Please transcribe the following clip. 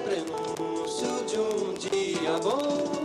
prenúncio de um dia bom.